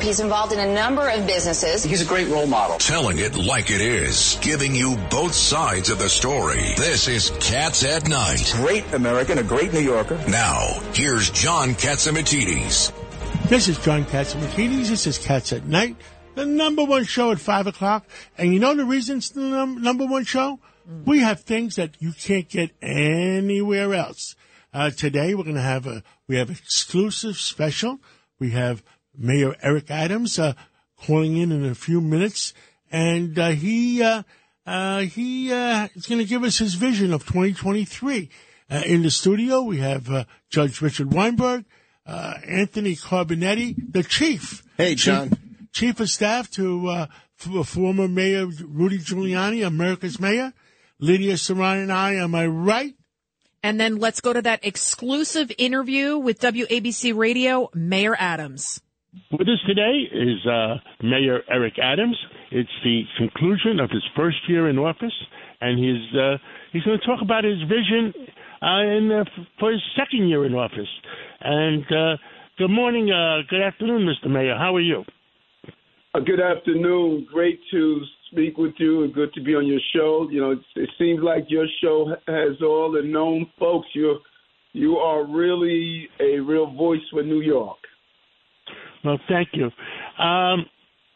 He's involved in a number of businesses. He's a great role model. Telling it like it is, giving you both sides of the story. This is Cats at Night. Great American, a great New Yorker. Now, here's John Catsimatidis. This is John Catsimatidis. This is Cats at Night, the number one show at 5 o'clock. And you know the reason it's the num- number one show? We have things that you can't get anywhere else. Uh, today we're going to have a, we have exclusive special. We have Mayor Eric Adams, uh, calling in in a few minutes and, uh, he, uh, uh, he, uh, is going to give us his vision of 2023. Uh, in the studio, we have, uh, Judge Richard Weinberg, uh, Anthony Carbonetti, the chief. Hey, John. Chief, chief of staff to, uh, f- former Mayor Rudy Giuliani, America's mayor. Lydia Saran and I, am I right? And then let's go to that exclusive interview with WABC Radio, Mayor Adams. With us today is uh, Mayor Eric Adams. It's the conclusion of his first year in office, and he's uh, he's going to talk about his vision uh, in, for his second year in office. And uh, good morning, uh, good afternoon, Mr. Mayor. How are you? Uh, good afternoon. Great to speak with you and good to be on your show. You know, it, it seems like your show has all the known folks. You you are really a real voice for New York. Well, thank you. Um,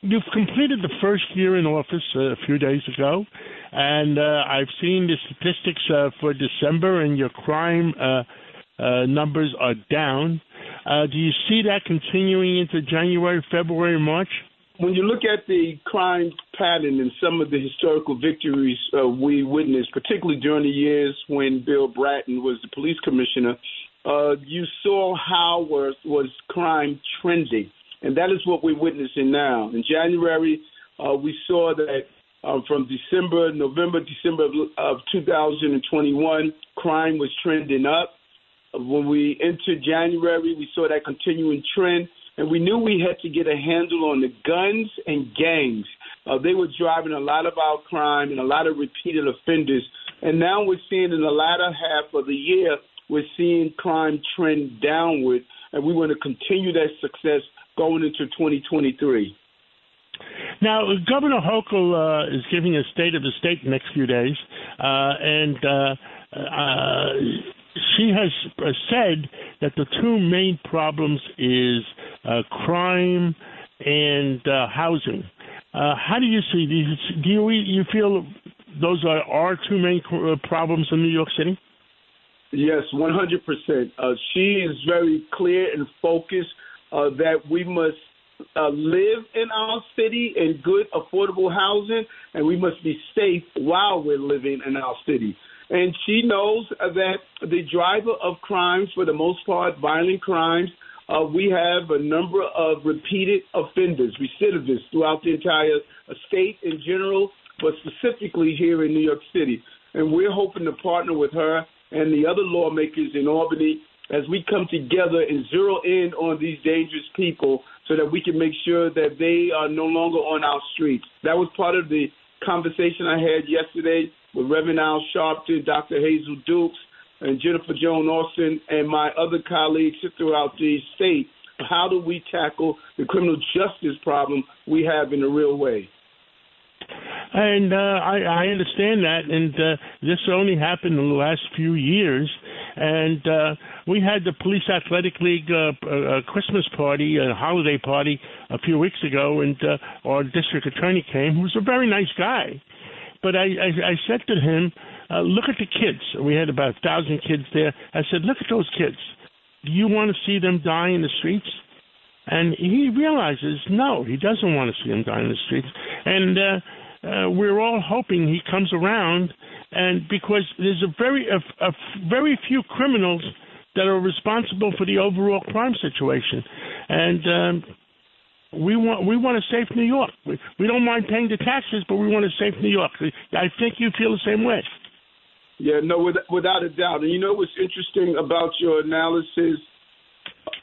you've completed the first year in office uh, a few days ago, and uh, I've seen the statistics uh, for December, and your crime uh, uh, numbers are down. Uh, do you see that continuing into January, February, March? When you look at the crime pattern and some of the historical victories we witnessed, particularly during the years when Bill Bratton was the police commissioner, uh, you saw how was, was crime trending. And that is what we're witnessing now. In January, uh, we saw that uh, from December, November, December of, of 2021, crime was trending up. When we entered January, we saw that continuing trend, and we knew we had to get a handle on the guns and gangs. Uh, they were driving a lot of our crime and a lot of repeated offenders. And now we're seeing in the latter half of the year, we're seeing crime trend downward, and we want to continue that success going into 2023. Now, Governor Hochul uh, is giving a state of the state the next few days, uh, and uh, uh, she has uh, said that the two main problems is uh, crime and housing. How do you see these? Do you you feel those are our two main problems in New York City? Yes, 100%. Uh, she is very clear and focused uh, that we must uh, live in our city in good, affordable housing, and we must be safe while we're living in our city. And she knows that the driver of crimes, for the most part, violent crimes, uh, we have a number of repeated offenders, recidivists throughout the entire state in general, but specifically here in New York City. And we're hoping to partner with her and the other lawmakers in Albany as we come together and zero in on these dangerous people so that we can make sure that they are no longer on our streets. That was part of the conversation I had yesterday with Reverend Al Sharpton, Dr. Hazel Dukes, and Jennifer Jones Austin, and my other colleagues throughout the state. How do we tackle the criminal justice problem we have in a real way? And uh, I, I understand that, and uh, this only happened in the last few years. And uh, we had the Police Athletic League uh, uh, Christmas party, a holiday party, a few weeks ago, and uh, our district attorney came, who was a very nice guy. But I, I, I said to him, uh, "Look at the kids. We had about a thousand kids there. I said, look at those kids. Do you want to see them die in the streets?" And he realizes, no, he doesn't want to see him die in the streets. And uh, uh, we're all hoping he comes around, and because there's a very a, a very few criminals that are responsible for the overall crime situation, and um, we want we want a safe New York. We, we don't mind paying the taxes, but we want a safe New York. I think you feel the same way. Yeah, no, with, without a doubt. And you know what's interesting about your analysis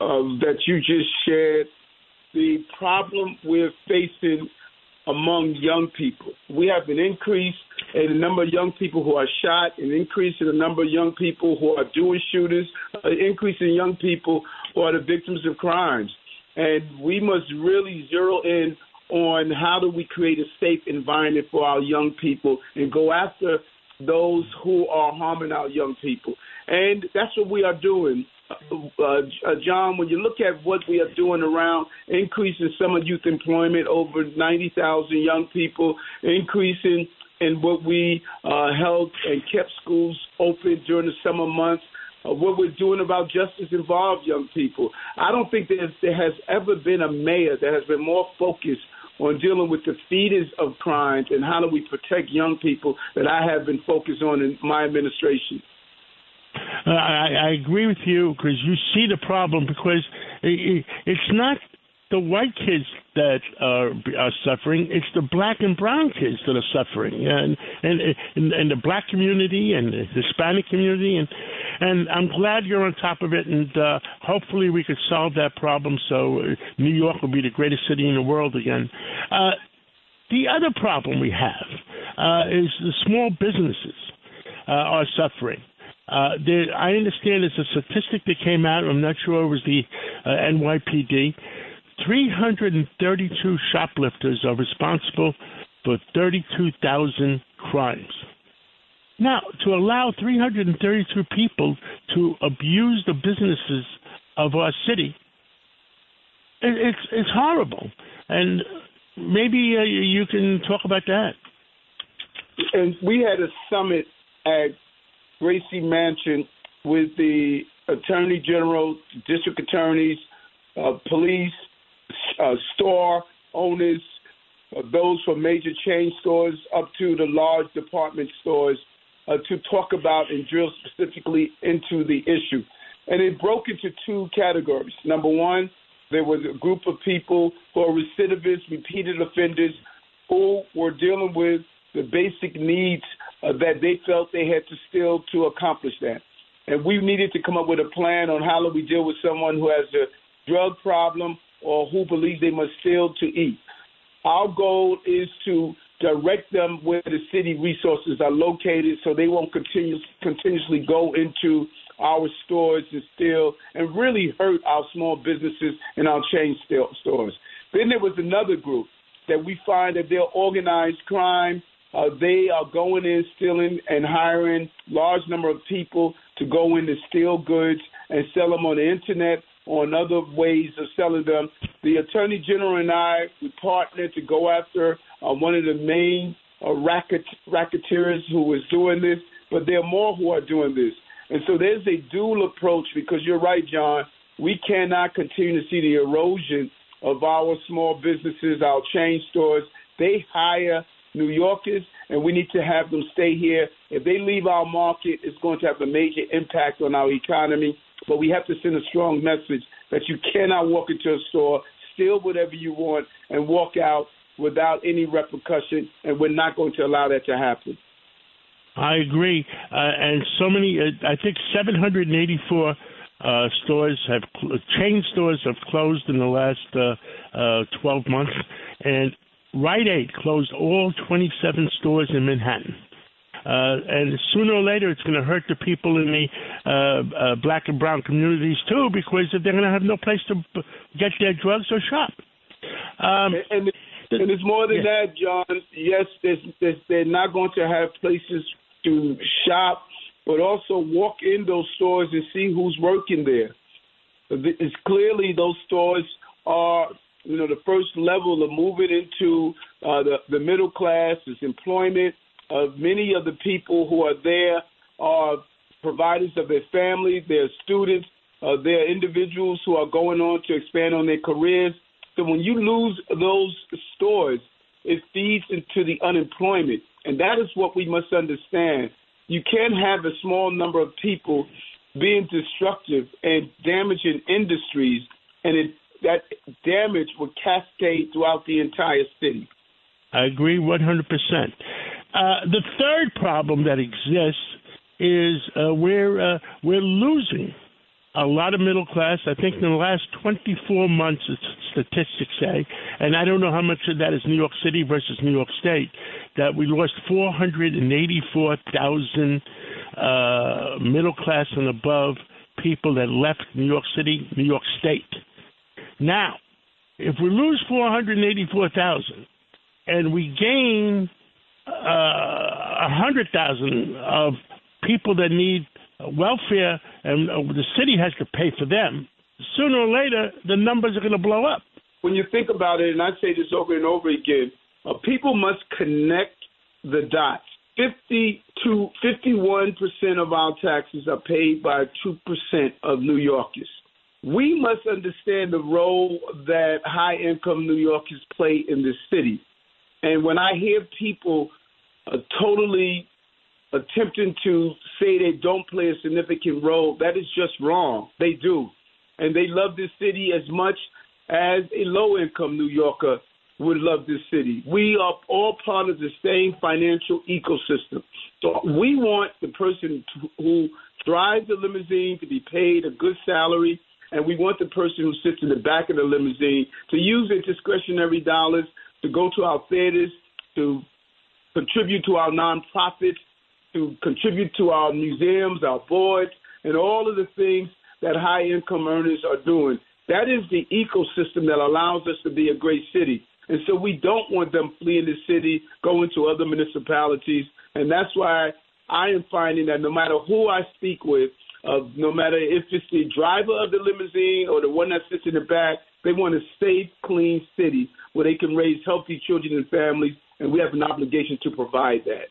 uh, that you just shared? The problem we're facing among young people. We have an increase in the number of young people who are shot, an increase in the number of young people who are doing shooters, an increase in young people who are the victims of crimes. and we must really zero in on how do we create a safe environment for our young people and go after those who are harming our young people. And that's what we are doing. Uh, uh, John, when you look at what we are doing around increasing summer youth employment, over 90,000 young people, increasing in what we uh, held and kept schools open during the summer months, uh, what we're doing about justice involved young people. I don't think there has ever been a mayor that has been more focused on dealing with the feeders of crimes and how do we protect young people that I have been focused on in my administration. Uh, I, I agree with you because you see the problem because it, it's not the white kids that are, are suffering; it's the black and brown kids that are suffering, and and and, and the black community and the Hispanic community, and and I'm glad you're on top of it, and uh, hopefully we could solve that problem so uh, New York will be the greatest city in the world again. Uh, the other problem we have uh, is the small businesses uh, are suffering. Uh, there, I understand there's a statistic that came out. I'm not sure it was the uh, NYPD. 332 shoplifters are responsible for 32,000 crimes. Now, to allow 332 people to abuse the businesses of our city, it's it's horrible. And maybe uh, you can talk about that. And we had a summit at Gracie Mansion with the Attorney General, district attorneys, uh, police, uh, store owners, uh, those from major chain stores up to the large department stores uh, to talk about and drill specifically into the issue. And it broke into two categories. Number one, there was a group of people who are recidivists, repeated offenders, who were dealing with the basic needs uh, that they felt they had to still to accomplish that. And we needed to come up with a plan on how do we deal with someone who has a drug problem or who believes they must steal to eat. Our goal is to direct them where the city resources are located so they won't continue, continuously go into our stores and steal and really hurt our small businesses and our chain stores. Then there was another group that we find that they're organized crime uh, they are going in, stealing, and hiring large number of people to go in to steal goods and sell them on the internet or in other ways of selling them. The Attorney General and I we partnered to go after uh, one of the main uh, racket, racketeers who was doing this, but there are more who are doing this. And so there's a dual approach because you're right, John. We cannot continue to see the erosion of our small businesses, our chain stores. They hire New Yorkers, and we need to have them stay here. If they leave our market, it's going to have a major impact on our economy. But we have to send a strong message that you cannot walk into a store, steal whatever you want, and walk out without any repercussion, and we're not going to allow that to happen. I agree, uh, and so many. Uh, I think 784 uh, stores have chain stores have closed in the last uh, uh, 12 months, and Rite Aid closed all 27 stores in Manhattan. Uh, and sooner or later, it's going to hurt the people in the uh, uh, black and brown communities too, because they're going to have no place to get their drugs or shop. Um, and, and, and it's more than yeah. that, John. Yes, there's, there's, they're not going to have places to shop, but also walk in those stores and see who's working there. It's clearly those stores are you know, the first level of moving into uh, the, the middle class is employment. Uh, many of the people who are there are providers of their family, their students, uh, they're individuals who are going on to expand on their careers. So when you lose those stores, it feeds into the unemployment. And that is what we must understand. You can't have a small number of people being destructive and damaging industries and it that damage would cascade throughout the entire city. I agree 100%. Uh, the third problem that exists is uh, we're, uh, we're losing a lot of middle class. I think in the last 24 months, statistics say, and I don't know how much of that is New York City versus New York State, that we lost 484,000 uh, middle class and above people that left New York City, New York State. Now, if we lose 484,000 and we gain uh, 100,000 of people that need welfare and uh, the city has to pay for them, sooner or later the numbers are going to blow up. When you think about it, and I say this over and over again, uh, people must connect the dots. 50 to 51 percent of our taxes are paid by 2 percent of New Yorkers. We must understand the role that high income New Yorkers play in this city. And when I hear people uh, totally attempting to say they don't play a significant role, that is just wrong. They do. And they love this city as much as a low income New Yorker would love this city. We are all part of the same financial ecosystem. So we want the person who drives the limousine to be paid a good salary, and we want the person who sits in the back of the limousine to use their discretionary dollars to go to our theaters, to contribute to our nonprofits, to contribute to our museums, our boards, and all of the things that high income earners are doing. That is the ecosystem that allows us to be a great city. And so we don't want them fleeing the city, going to other municipalities. And that's why I am finding that no matter who I speak with, uh, no matter if it's the driver of the limousine or the one that sits in the back, they want a safe, clean city where they can raise healthy children and families, and we have an obligation to provide that.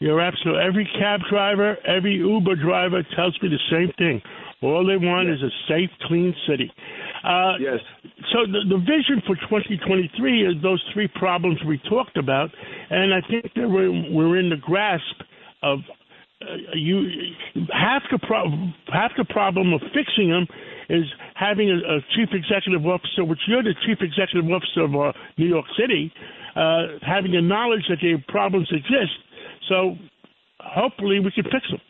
You're absolutely. Every cab driver, every Uber driver tells me the same thing. All they want yes. is a safe, clean city. Uh, yes. So the, the vision for 2023 is those three problems we talked about, and I think that we're, we're in the grasp of you. Half the problem, half the problem of fixing them is having a, a chief executive officer, which you're the chief executive officer of uh, New York City, uh, having the knowledge that the problems exist. So hopefully we can fix them.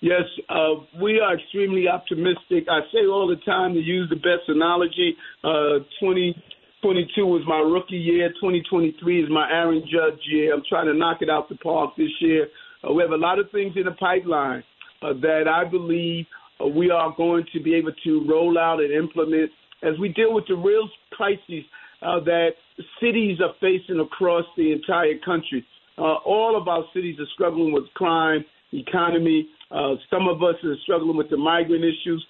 Yes, uh, we are extremely optimistic. I say all the time to use the best analogy. Uh, 2022 was my rookie year. 2023 is my Aaron Judge year. I'm trying to knock it out the park this year. Uh, we have a lot of things in the pipeline uh, that I believe uh, we are going to be able to roll out and implement as we deal with the real crises uh, that cities are facing across the entire country. Uh, all of our cities are struggling with crime, economy, uh, some of us are struggling with the migrant issues.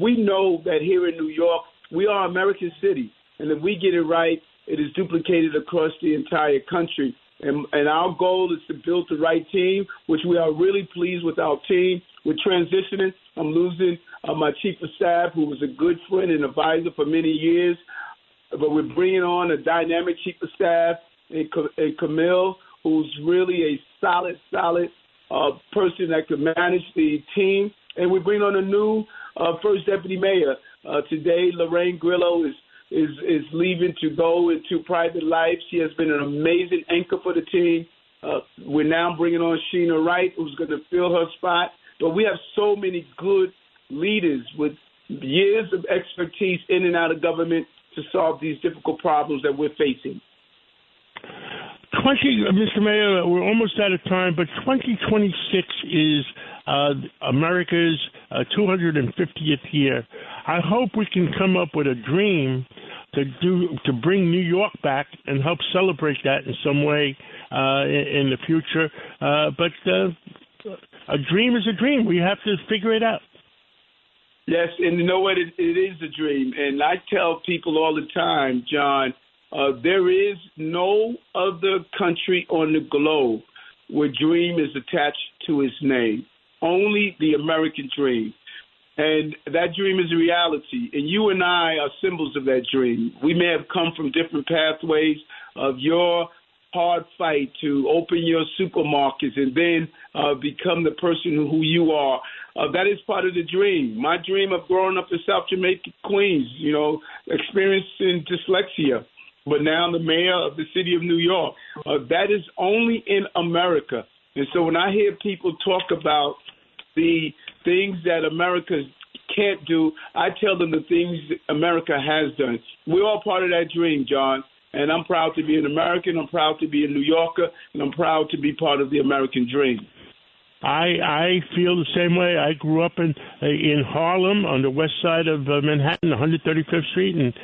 We know that here in New York, we are American city, and if we get it right, it is duplicated across the entire country. And, and our goal is to build the right team, which we are really pleased with our team. We're transitioning. I'm losing uh, my chief of staff, who was a good friend and advisor for many years, but we're bringing on a dynamic chief of staff in Camille, who's really a solid, solid uh, person that could manage the team. And we bring on a new uh, first deputy mayor. Uh, today, Lorraine Grillo is, is, is leaving to go into private life. She has been an amazing anchor for the team. Uh, we're now bringing on Sheena Wright, who's going to fill her spot. But we have so many good leaders with years of expertise in and out of government to solve these difficult problems that we're facing. 20, Mr. Mayor, we're almost out of time, but 2026 is uh, America's uh, 250th year. I hope we can come up with a dream to do to bring New York back and help celebrate that in some way uh, in, in, the future. Uh, but uh, a dream is a dream. We have to figure it out. Yes, and you know what? It, it is a dream, and I tell people all the time, John uh, there is no other country on the globe where dream is attached to its name. Only the American dream. And that dream is a reality. And you and I are symbols of that dream. We may have come from different pathways of your hard fight to open your supermarkets and then uh, become the person who you are. Uh, that is part of the dream. My dream of growing up in South Jamaica, Queens, you know, experiencing dyslexia but now I'm the mayor of the city of New York. Uh, that is only in America. And so when I hear people talk about the things that America can't do, I tell them the things America has done. We're all part of that dream, John. And I'm proud to be an American. I'm proud to be a New Yorker. And I'm proud to be part of the American dream. I I feel the same way. I grew up in in Harlem on the west side of uh, Manhattan, 135th Street, and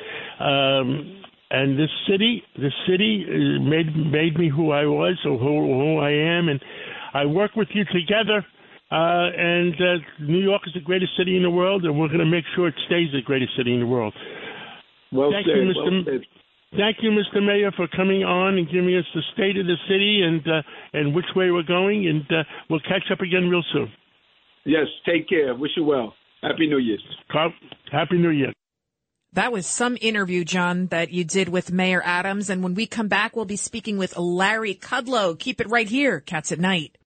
um, and this city, this city uh, made made me who I was, or who, who I am, and I work with you together. Uh, and uh, New York is the greatest city in the world, and we're going to make sure it stays the greatest city in the world. Well Thank said. you, Mr. Well M- said. Thank you, Mr. Mayor, for coming on and giving us the state of the city and uh, and which way we're going, and uh, we'll catch up again real soon. Yes, take care. Wish you well. Happy New Year. Carl, Happy New Year. That was some interview, John, that you did with Mayor Adams. And when we come back, we'll be speaking with Larry Kudlow. Keep it right here, Cats at Night.